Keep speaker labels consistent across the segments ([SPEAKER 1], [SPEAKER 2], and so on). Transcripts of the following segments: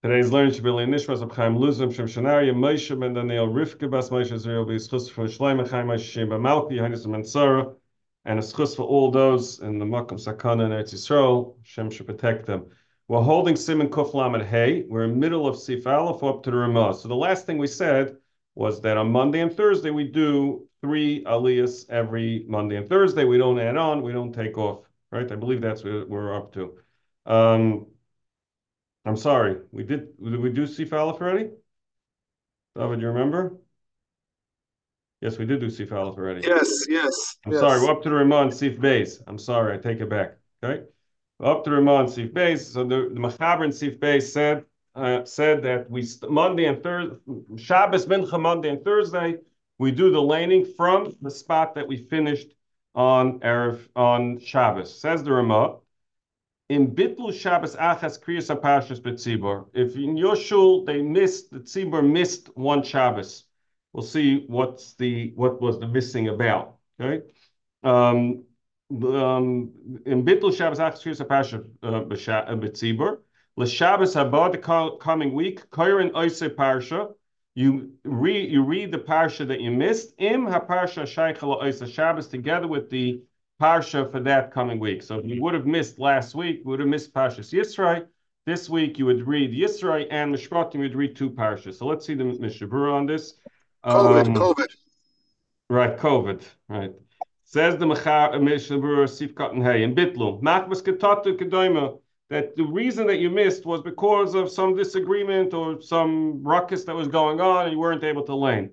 [SPEAKER 1] Today's learning should be Nishmas of Chaim Luzim, Shem Shanaria, Moshe Ben Daniel, Rivka Bas Moshe Zeriel, B'Yischus for Shloim, Chaim Moshe Shem B'Malki, Hainis Mansara, and a schus for all those in the Makam Sakana and Eretz Yisrael, Shem should protect them. We're holding Siman Kuf Lamed Hey. We're in middle of Sif Aleph up to the Ramah. So the last thing we said was that on Monday and Thursday we do three aliyahs every Monday and Thursday. We don't add on, we don't take off, right? I believe that's what we're up to. Um, I'm sorry, we did, did we do Aleph already? David, you remember? Yes, we did do Aleph already.
[SPEAKER 2] Yes, yes.
[SPEAKER 1] I'm
[SPEAKER 2] yes.
[SPEAKER 1] sorry, we're up to the Ramon Sif Base. I'm sorry, I take it back. Okay? We're up to the Ramon Sif Base. So the, the Machaber and Sif Base said uh, said that we Monday and Thursday, Shabbos, Mincha, Monday and Thursday, we do the laning from the spot that we finished on Erev on Shabbos. Says the Ramah, in Bitlu Shabbos Achas Kriyas Apashas Betzibor. If in your shul they missed the Tzibor missed one Shabbos, we'll see what's the what was the missing about. Okay, um, um, in Bitlu Shabbos Achas Kriyas Apashas uh, Betzibor. L'Shabbos haba the coming week, Koyrin Oise Parsha. You read you read the parsha that you missed. Im haparsha shaychala Oise Shabbos together with the parsha for that coming week. So if you would have missed last week, would have missed Parshas Yisrael. This week you would read Yisrael and Mishpatim, you would read two parshas. So let's see the Mishnah Berurah on this.
[SPEAKER 2] COVID, um, COVID.
[SPEAKER 1] Right, COVID, right. Says the Mishnah Berurah Sif Katan Hay in Bitlum. Machmas Ketatu Kedoima that the reason that you missed was because of some disagreement or some ruckus that was going on and you weren't able to lane,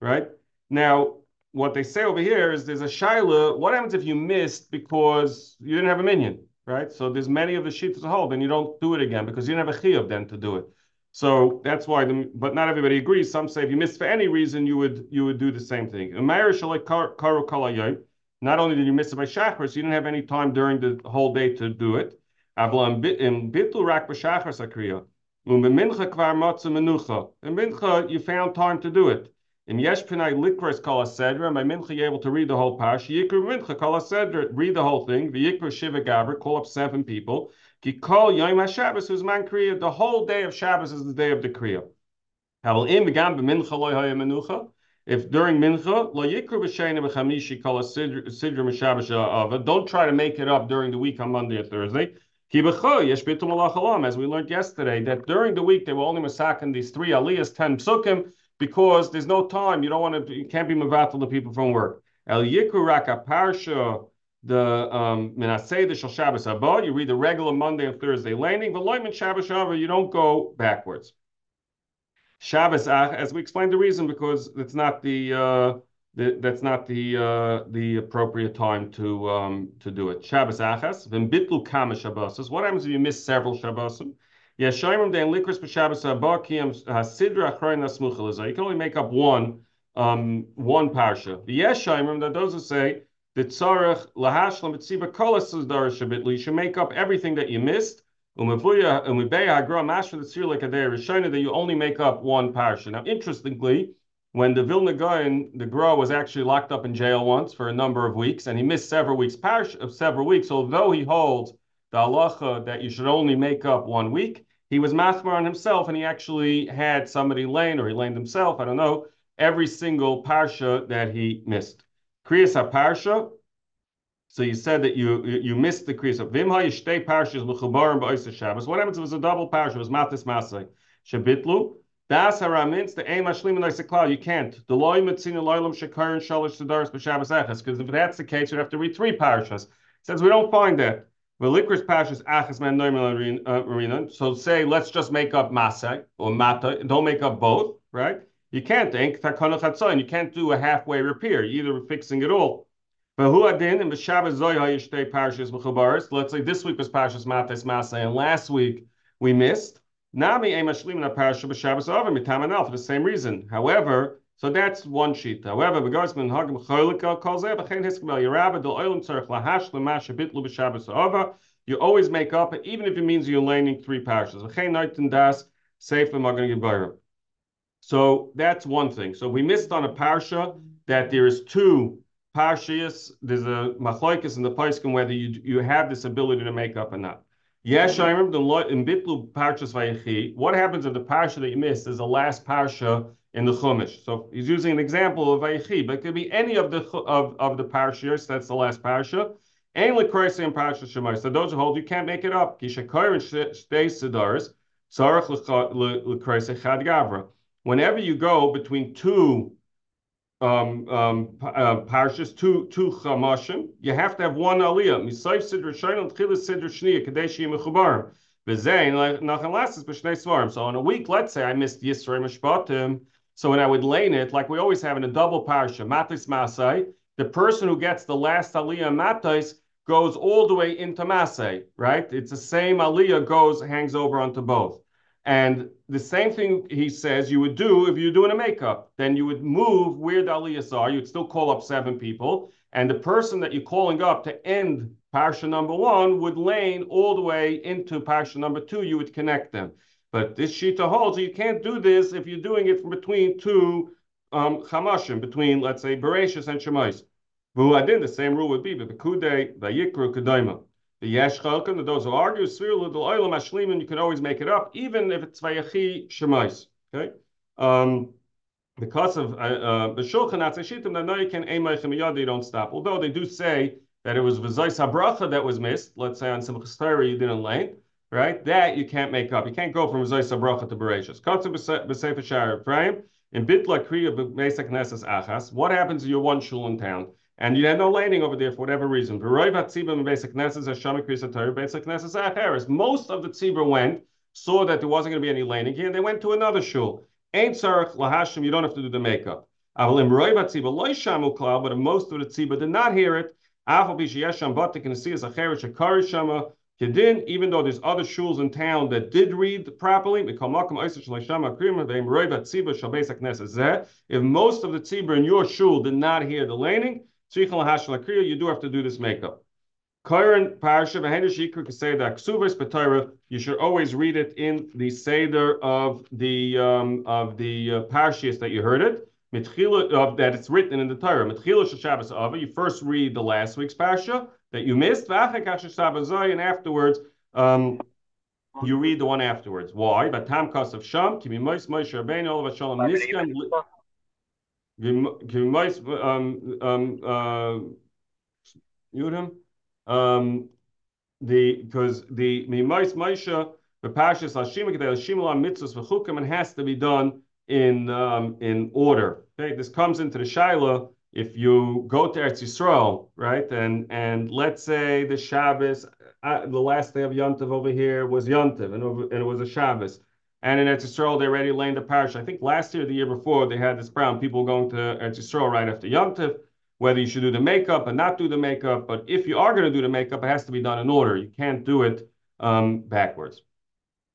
[SPEAKER 1] right? Now, what they say over here is there's a shaila. What happens if you missed because you didn't have a minion, right? So there's many of the sheets as a whole, then you don't do it again because you didn't have a chiyuv then to do it. So that's why, the, but not everybody agrees. Some say if you missed for any reason, you would you would do the same thing. Not only did you miss it by shachar, so you didn't have any time during the whole day to do it. In mincha, you found time to do it. In yesh pinai likros kol sedra, by mincha able to read the whole pash. Yikru mincha kol sedra, read the whole thing. The yikru shiva gaber, call up seven people. Ki kol yom haShabbos who's man kriya. The whole day of Shabbos is the day of the kriya. Havel im b'mincha loy menucha. If during mincha lo yikru b'shayna b'chamishi kol m'shabbos ava. Don't try to make it up during the week on Monday or Thursday. As we learned yesterday, that during the week they were only massacring these three aliyahs, ten psukim, because there's no time. You don't want to, you can't be mavatal the people from work. El Yikuraka Parsha, the um, Menaseh, the Shal Shabbos you read the regular Monday and Thursday laning, but Loiman Shabbos Haba, you don't go backwards. Shabbos Ach, as we explained the reason, because it's not the, uh, that's not the uh, the appropriate time to um, to do it. Shabbos achas then bitlu kama Shabbos. What happens if you miss several Shabbosim? You can only make up one um, one parsha. Yes, shoymim that those who say the tzarech lahashlam b'tziba kolas darish bitlu. You should make up everything that you missed. Umevuya umebeya hagra mashra the like a day that you only make up one parsha. Now, interestingly when the Vilna Gaon, the Gra, was actually locked up in jail once for a number of weeks, and he missed several weeks, parish of several weeks. Although he holds the halacha that you should only make up one week, he was mathmar on himself, and he actually had somebody lane, or he laned himself, I don't know, every single parsha that he missed. Kriyas parsha. So you said that you you missed the kriyas of Vimha Yishtei parshas l'chubarim ba'isa Shabbos. What happens if it was a double parsha? It was matis masay. Shabitlu. Das haramins the aim ashlim and You can't. The loy mitzina loylam shekarin shalish b'shabbos echas. Because if that's the case, you'd have to read three parashas. Says we don't find that. Velikris parashas achas man marina. Uh, so say let's just make up masay or mata. Don't make up both, right? You can't think You can't do a halfway repair. You're either fixing it all. Let's say this week was parashas matas masay, and last week we missed. Nami for the same reason. However, so that's one sheet. However, because min hagim cholik calls it b'chein hiskabel yerabah del oilim tzarich lahash lemash bitlu b'Shabbos over. You always make up, even if it means you're laning three parashas. V'chein noitin das sefer Magen Avraham. So that's one thing. So we missed on a parsha that there is two parshas. There's a machloikus in the paiskim whether you you have this ability to make up or not. Yes, I remember the in Bitlu Parshas Vayechi. What happens if the parsha that you missed is the last parsha in the Chumash? So he's using an example of Vayechi, but it could be any of the of, of the parshas. That's the last parsha. Ain't lekroisi and parsha shemai. So those who hold you can't make it up. Kishakoyer and shtei sedars tzarich lekroisi chad gavra. Whenever you go between two um, um, uh, parshas, two two chamashim, you have to have one aliyah. Misayv sidr shayin and tchilas sidr shniya kadeshi mechubarim. So in a week, let's say I missed Yisrei Mishpatim, so when I would lane it, like we always have in a double parsha, matis masai, the person who gets the last aliyah matis goes all the way into masai, right? It's the same aliyah goes hangs over onto both. And the same thing he says you would do if you're doing a makeup. Then you would move where the aliyahs are. You'd still call up seven people. And the person that you're calling up to end parsha number one would lane all the way into parsha number two. You would connect them. But this shita holds you can't do this if you're doing it from between two um, chamashim, between, let's say, Bereshis and Shemais. Did the same rule would be, but the Kude, the Yikru, Kedaima. The yesh chalkan, those who argue, svirul the oilam ashlimin, you can always make it up, even if it's vayachi shemais. Okay, um, because of uh, uh, the shulchan atzashitim, that no, you can eimaychem you don't stop. Although they do say that it was v'zais habracha that was missed. Let's say on some chestari you didn't lane, right? That you can't make up. You can't go from v'zais habracha to bereshus. Katsu b'sefer Shaarei Efraim in bitla kriya b'mesak nesas achas. What happens to your one shul in town? and you had no landing over there for whatever reason. Most of the tzibur went, saw that there wasn't going to be any landing here, and they went to another shul. Ain't sarach lahashim, you don't have to do the makeup. But most of the tzibur did not hear it, Kedin, even though there's other shuls in town that did read properly, if most of the tzibur in your shul did not hear the laning, you do have to do this makeup. You should always read it in the seder of the um, of the uh, parshas that you heard it. Of that it's written in the Torah. You first read the last week's parsha that you missed. And afterwards, um, you read the one afterwards. Why? But Tam Kas of Sham. Kimi Mois Moshe Rabbeinu Olav Shalom Niskan. Um, um, uh, um, the because the Mimais Maisha the Pashas Hashima Kedei Hashimah Mitzvahs V'Chukim it has to be done in um, in order. Okay, this comes into the Shaila if you go to Eretz Yisrael, right, and and let's say the Shabbos, uh, the last day of Yontiv over here was Yontiv, and, over, and it was a Shabbos. And in Eretz Yisrael, they already laid the parish. I think last year, the year before, they had this problem: people going to Eretz Yisrael right after Yom Tiv, whether you should do the makeup and not do the makeup. But if you are going to do the makeup, it has to be done in order. You can't do it um, backwards.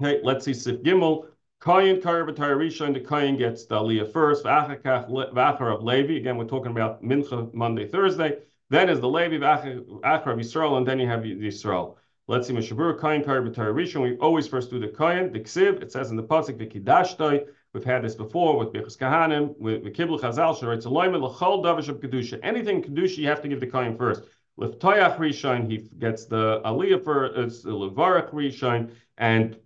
[SPEAKER 1] Okay, let's see Sif Gimel. Kayin Karabatar Rishon, the Kayin gets the Aliyah first. Vachar of Levi. Again, we're talking about Mincha Monday, Thursday. Then is the Levi, Vachar of Yisrael, and then you have Yisrael. Let's see, Meshabur Kain Kari B'Torah Rishon. We always first do the Kain, the Ksiv. It says in the pasuk V'Kidashtoi. We've had this before with Bechus Kahanim, with Kibul Chazal. Sharei Tzaloyim L'Chol Davish of Kedusha. Anything Kedusha, you have to give the Kain first. With Toyach Rishon, he gets the Aliyah first. Uh, the Levarach Rishon, and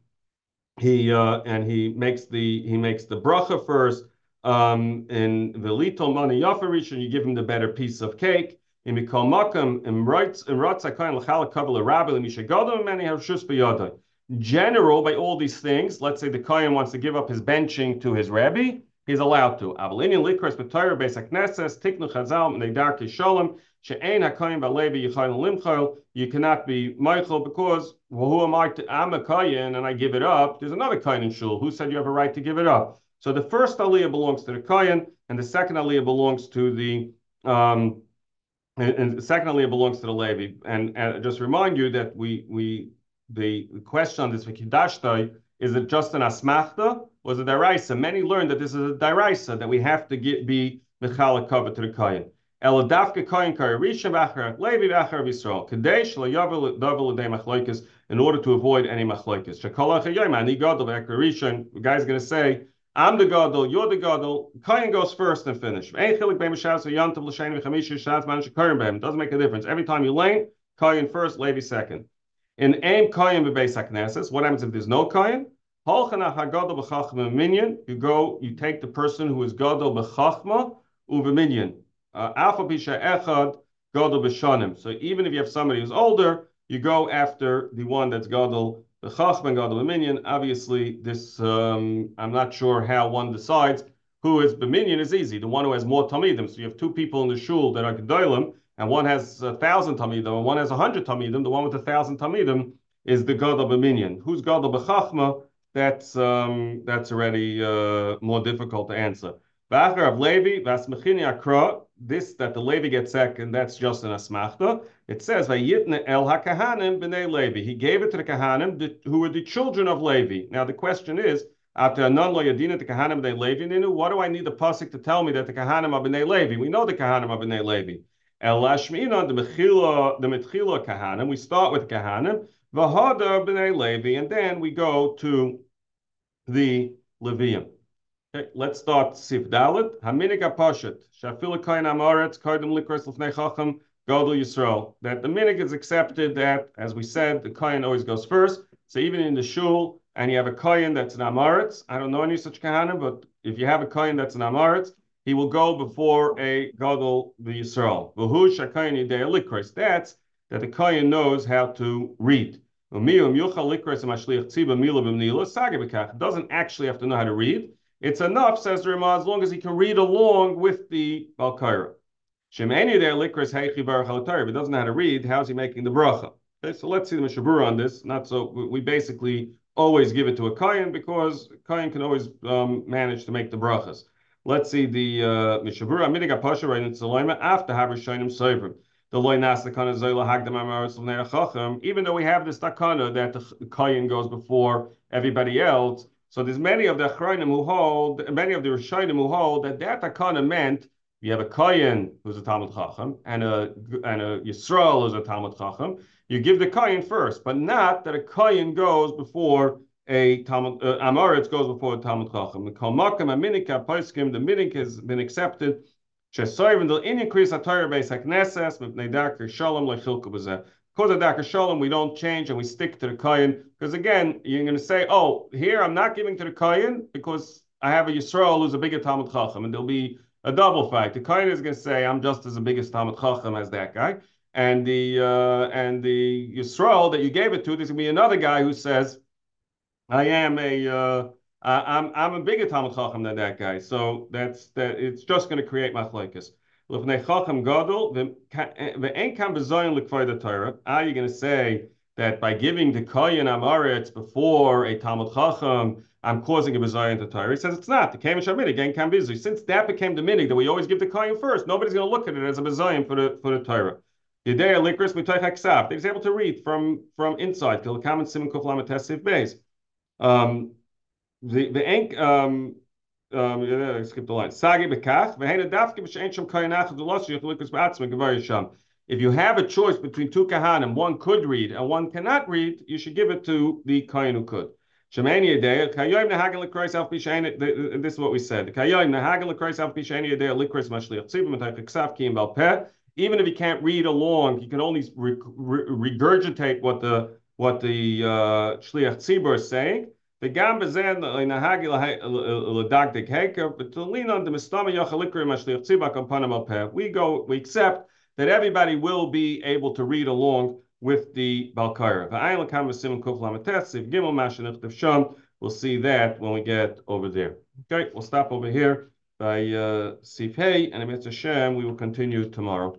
[SPEAKER 1] he uh, and he makes the he makes the bracha first. Um, in the Lito Mani Yafa Rishon, you give him the better piece of cake. In Mikol Makam, in Ratz, in Ratz HaKayin L'chal Kabbalah Rabbi L'mishagadol Many have Shus B'yadai. General, by all these things, let's say the Kayan wants to give up his benching to his Rabbi, he's allowed to. Avalinian Likras B'Torah Beis Tiknu Chazal Neidar Kisholem She'ein HaKayin Ba'levi Yichayim Limchayil You cannot be Michael because well, who am I to, I'm a Kayan and I give it up. There's another Kayan in Shul. Who said you have a right to give it up? So the first Aliyah belongs to the Kayan and the second Aliyah belongs to the um, and, secondly, it belongs to the Levi. And, and just remind you that we we the question on this v'kidashtai is it just an asmachta? Was it daraisa? Many learned that this is a daraisa that we have to get be mechalak cover to the kohen. Eladavka kohen karisha v'achar Levi v'achar Yisrael kadesh leyavel davel l'dei machloikas in order to avoid any machloikas. Shekolach hayom ani gadol v'achar The guy's going to say I'm the gadol, you're the gadol. Kain goes first and finish. Doesn't make a difference. Every time you lane, Kain first, Levi second. In aim koyin bebeis hakneses, what happens if there's no koyin? You go, you take the person who is gadol b'chachma uveminyan. Uh, alpha bisha echad gadol b'shanim. So even if you have somebody who's older, you go after the one that's gadol b'chachma gadol b'minyan. Obviously, this um, I'm not sure how one decides who is b'minyan is easy. The one who has more tamidim. So you have two people in the shul that are gedolim, and one has a thousand tamidim, and one has a hundred tamidim. The one with a thousand tamidim is the gadol b'minyan. Who's gadol b'chachma? That's um, that's already uh, more difficult to answer. of Levi, akra, this that the Levi gets second, that's just an asmachta. It says, Vayitne el hakahanim b'nei Levi. He gave it to the kahanim who were the children of Levi. Now the question is, after non lo yadina the kahanim b'nei Levi ninu, what do I need the pasuk to tell me that the kahanim are b'nei Levi? We know the kahanim are b'nei Levi. El lashmina the mechila the metchila kahanim. We start with kahanim. V'hada b'nei Levi, and then we go to the Levium. Okay, let's start Sif Dalit. Haminik Apashat. Shafil Kain Amoretz, Kaidim Likras Lefnei Chacham, Godel Yisrael. That the minik is accepted that, as we said, the Kain always goes first. So even in the shul, and you have a Kain that's an Amoretz, I don't know any such Kahana, but if you have a Kain that's an Amoretz, he will go before a Godel the Yisrael. That's that the Kain knows how to read. Doesn't actually have to know how to read. It's enough, says the Ramah, as long as he can read along with the Balkaira. Shemani there baruch If he doesn't know how to read, how's he making the bracha? Okay, so let's see the Mishnah Berurah on this. Not so we basically always give it to a kayan because kayan can always um, manage to make the brachas. Let's see the uh, Mishnah Berurah. Amidig Pasha right in Salima after Haber Shainim Seivrim the loy. Even though we have this takana that the kohen goes before everybody else, so there's many of the achronim who hold, many of the rishonim who hold that that takana meant you have a kohen who's a talmud chacham and a and a yisrael who's a talmud chacham. You give the kohen first, but not that a kohen goes before a Talmud uh, Amoritz goes before a Talmud Chacham. The Kalmakam Aminika Paiskim, the minik has been accepted Shesoyv the increase Torah base darker shalom. Because of darker shalom, we don't change and we stick to the kohen. Because again, you're going to say, oh, here I'm not giving to the kohen because I have a Yisrael who's a bigger Talmud Chacham, and there'll be a double fight. The kohen is going to say, I'm just as a biggest Talmud Chacham as that guy. And the uh, and the Yisrael that you gave it to, there's going to be another guy who says, I am a uh, uh, I'm I'm a bigger Talmud Chacham than that guy, so that's that. It's just going to create machlokes. Lefnei Chacham Gadol ve'en kam bezoyin lekvay Torah. Are you going to say that by giving the Koyin Amaretz before a Talmud Chacham, I'm causing a bezoyin to Torah? He says it's not. The Kamish Amid again can be Since that became the minig that we always give the Koyin first, nobody's going to look at it as a bezoyin for the for the Torah. Yedei Likris Mitoich Haksav. He's able to read from from inside. Till the comment Siman Kuflam Tesiv Beis. Um, the the ink um um yeah, I skipped the line. Sagi bekach. If you have a choice between two kahanim, one could read and one cannot read, you should give it to the kayan who could. Shemani. This is what we said. Mashliach balpeh. Even if he can't read along, he can only re- re- regurgitate what the what the uh, shliach tzibur is saying. The gam bezen l'inahagi l'dagdik heker, but to lean on the mistama yochalikri mashliach tzibak on panam We go, we accept that everybody will be able to read along with the Balkaira. We'll see that when we get over there. Okay, we'll stop over here by uh, Sif Hey, and if it's Hashem, we will continue tomorrow.